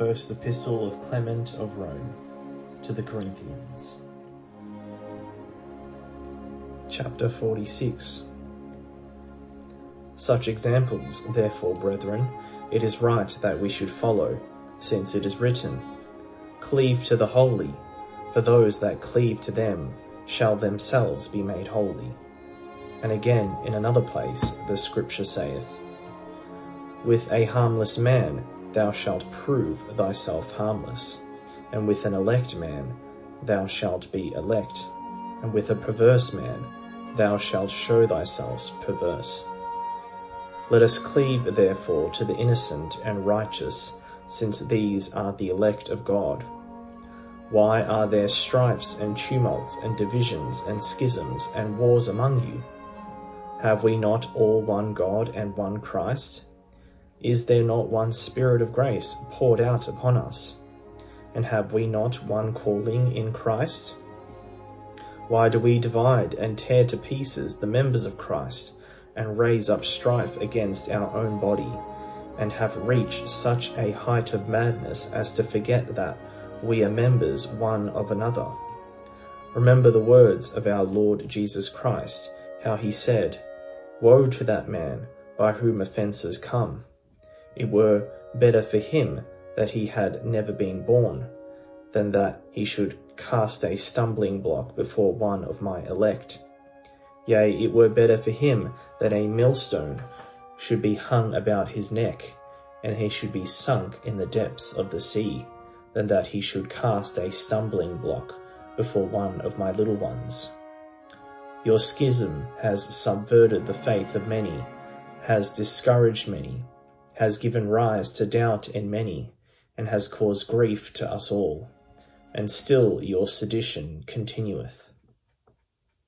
First Epistle of Clement of Rome to the Corinthians. Chapter 46 Such examples, therefore, brethren, it is right that we should follow, since it is written, Cleave to the holy, for those that cleave to them shall themselves be made holy. And again, in another place, the scripture saith, With a harmless man thou shalt prove thyself harmless, and with an elect man thou shalt be elect, and with a perverse man thou shalt show thyself perverse. Let us cleave therefore to the innocent and righteous, since these are the elect of God. Why are there strifes and tumults and divisions and schisms and wars among you? Have we not all one God and one Christ? Is there not one Spirit of grace poured out upon us? And have we not one calling in Christ? Why do we divide and tear to pieces the members of Christ and raise up strife against our own body and have reached such a height of madness as to forget that we are members one of another? Remember the words of our Lord Jesus Christ, how he said, Woe to that man by whom offences come. It were better for him that he had never been born, than that he should cast a stumbling block before one of my elect. Yea, it were better for him that a millstone should be hung about his neck, and he should be sunk in the depths of the sea, than that he should cast a stumbling block before one of my little ones. Your schism has subverted the faith of many, has discouraged many, has given rise to doubt in many, and has caused grief to us all. And still your sedition continueth.